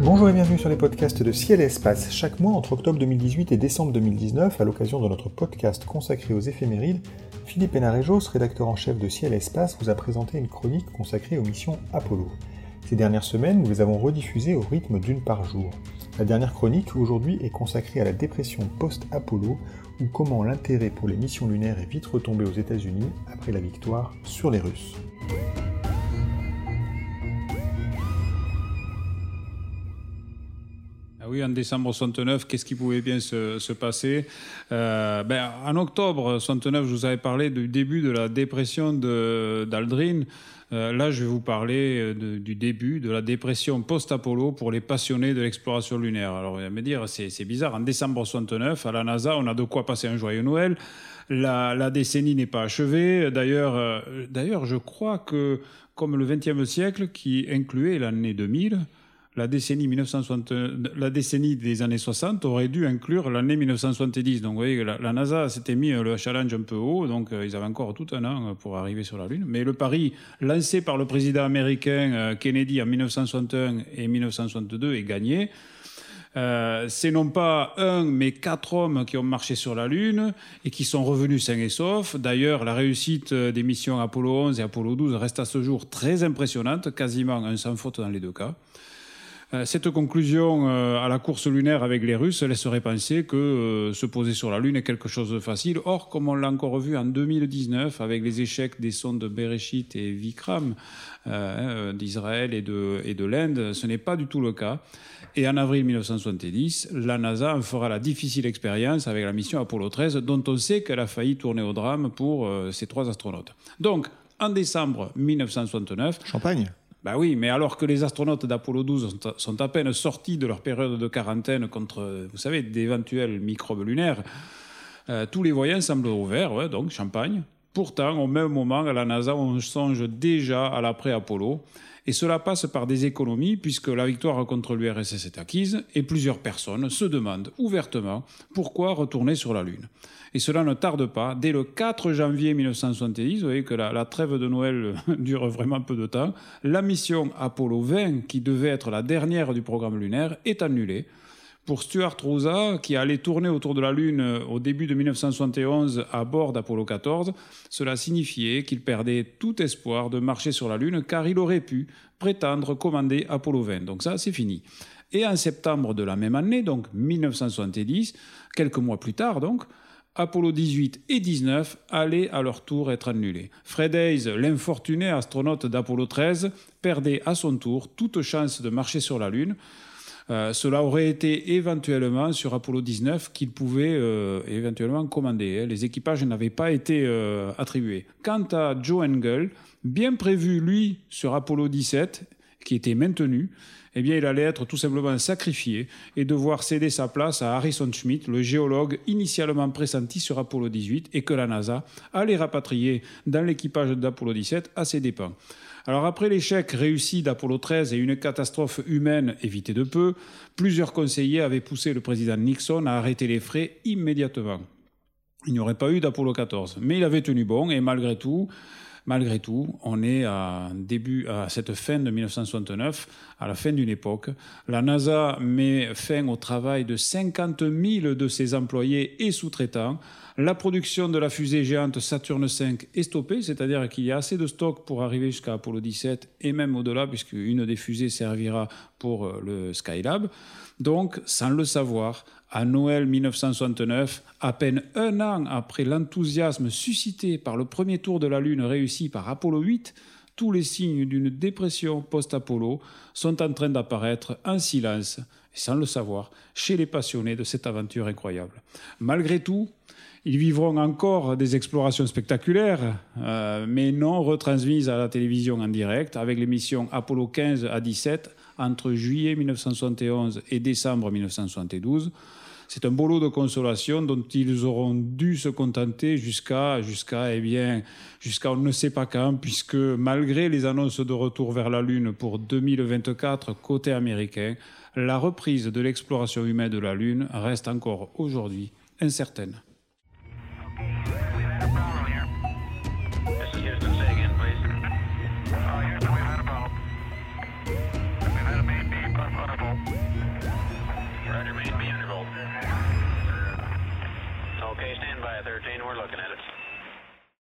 Bonjour et bienvenue sur les podcasts de Ciel et Espace. Chaque mois, entre octobre 2018 et décembre 2019, à l'occasion de notre podcast consacré aux éphémérides, Philippe Hénarejos, rédacteur en chef de Ciel et Espace, vous a présenté une chronique consacrée aux missions Apollo. Ces dernières semaines, nous les avons rediffusées au rythme d'une par jour. La dernière chronique, aujourd'hui, est consacrée à la dépression post-Apollo, ou comment l'intérêt pour les missions lunaires est vite retombé aux États-Unis après la victoire sur les Russes. Ah oui, en décembre 69, qu'est-ce qui pouvait bien se, passer? Euh, ben, En octobre 69, je vous avais parlé du début de la dépression d'Aldrin. Euh, là, je vais vous parler euh, du début de la dépression post-Apollo pour les passionnés de l'exploration lunaire. Alors, vous allez me dire, c'est bizarre, en décembre 69, à la NASA, on a de quoi passer un joyeux Noël. La, décennie n'est pas achevée. D'ailleurs, d'ailleurs, je crois que, comme le XXe siècle, qui incluait l'année 2000, la décennie, 1960, la décennie des années 60 aurait dû inclure l'année 1970. Donc vous voyez, la, la NASA s'était mis le challenge un peu haut, donc euh, ils avaient encore tout un an pour arriver sur la Lune. Mais le pari lancé par le président américain euh, Kennedy en 1961 et 1962 est gagné. Euh, c'est non pas un, mais quatre hommes qui ont marché sur la Lune et qui sont revenus sains et saufs. D'ailleurs, la réussite des missions Apollo 11 et Apollo 12 reste à ce jour très impressionnante, quasiment un sans faute dans les deux cas. Euh, cette conclusion euh, à la course lunaire avec les Russes laisserait penser que euh, se poser sur la Lune est quelque chose de facile. Or, comme on l'a encore vu en 2019 avec les échecs des sondes Bereshit et Vikram d'Israël et de, et de l'Inde, ce n'est pas du tout le cas. Et en avril 1970, la NASA en fera la difficile expérience avec la mission Apollo 13, dont on sait qu'elle a failli tourner au drame pour ces trois astronautes. Donc, en décembre 1969... Champagne? Ben oui, mais alors que les astronautes d'Apollo 12 sont à peine sortis de leur période de quarantaine contre, vous savez, d'éventuels microbes lunaires, euh, tous les voyants semblent ouverts, donc champagne. Pourtant, au même moment, à la NASA, on songe déjà à l'après-Apollo. Et cela passe par des économies, puisque la victoire contre l'URSS est acquise, et plusieurs personnes se demandent ouvertement pourquoi retourner sur la Lune. Et cela ne tarde pas. Dès le 4 janvier 1970, vous voyez que la, trêve de Noël dure vraiment peu de temps, la mission Apollo 20, qui devait être la dernière du programme lunaire, est annulée. Pour Stuart Rosa, qui allait tourner autour de la Lune au début de 1971 à bord d'Apollo 14, cela signifiait qu'il perdait tout espoir de marcher sur la Lune car il aurait pu prétendre commander Apollo 20. Donc ça, c'est fini. Et en septembre de la même année, donc 1970, quelques mois plus tard donc, Apollo 18 et 19 allaient à leur tour être annulés. Fred Hayes, l'infortuné astronaute d'Apollo 13, perdait à son tour toute chance de marcher sur la Lune. Euh, cela aurait été éventuellement sur Apollo 19 qu'il pouvait euh, éventuellement commander. Hein. Les équipages n'avaient pas été euh, attribués. Quant à Joe Engel, bien prévu lui sur Apollo 17, qui était maintenu, eh bien, il allait être tout simplement sacrifié et devoir céder sa place à Harrison Schmitt, le géologue initialement pressenti sur Apollo 18 et que la NASA allait rapatrier dans l'équipage d'Apollo 17 à ses dépens. Alors après l'échec réussi d'Apollo 13 et une catastrophe humaine évitée de peu, plusieurs conseillers avaient poussé le président Nixon à arrêter les frais immédiatement. Il n'y aurait pas eu d'Apollo 14, mais il avait tenu bon et malgré tout, Malgré tout, on est à, début, à cette fin de 1969, à la fin d'une époque. La NASA met fin au travail de 50 000 de ses employés et sous-traitants. La production de la fusée géante Saturne V est stoppée, c'est-à-dire qu'il y a assez de stock pour arriver jusqu'à Apollo 17 et même au-delà, puisqu'une des fusées servira pour euh, le Skylab. Donc, sans le savoir, à Noël 1969, à peine un an après l'enthousiasme suscité par le premier tour de la Lune réussi par Apollo 8, tous les signes d'une dépression post-Apollo sont en train d'apparaître en silence, et sans le savoir, chez les passionnés de cette aventure incroyable. Malgré tout, ils vivront encore des explorations spectaculaires, euh, mais non retransmises à la télévision en direct, avec l'émission Apollo 15 à 17 entre juillet 1971 et décembre 1972. C'est un beau lot de consolation dont ils auront dû se contenter jusqu'à jusqu'à eh bien jusqu'à on ne sait pas quand puisque malgré les annonces de retour vers la lune pour 2024 côté américain, la reprise de l'exploration humaine de la lune reste encore aujourd'hui incertaine. Gaia 13. We're looking at it.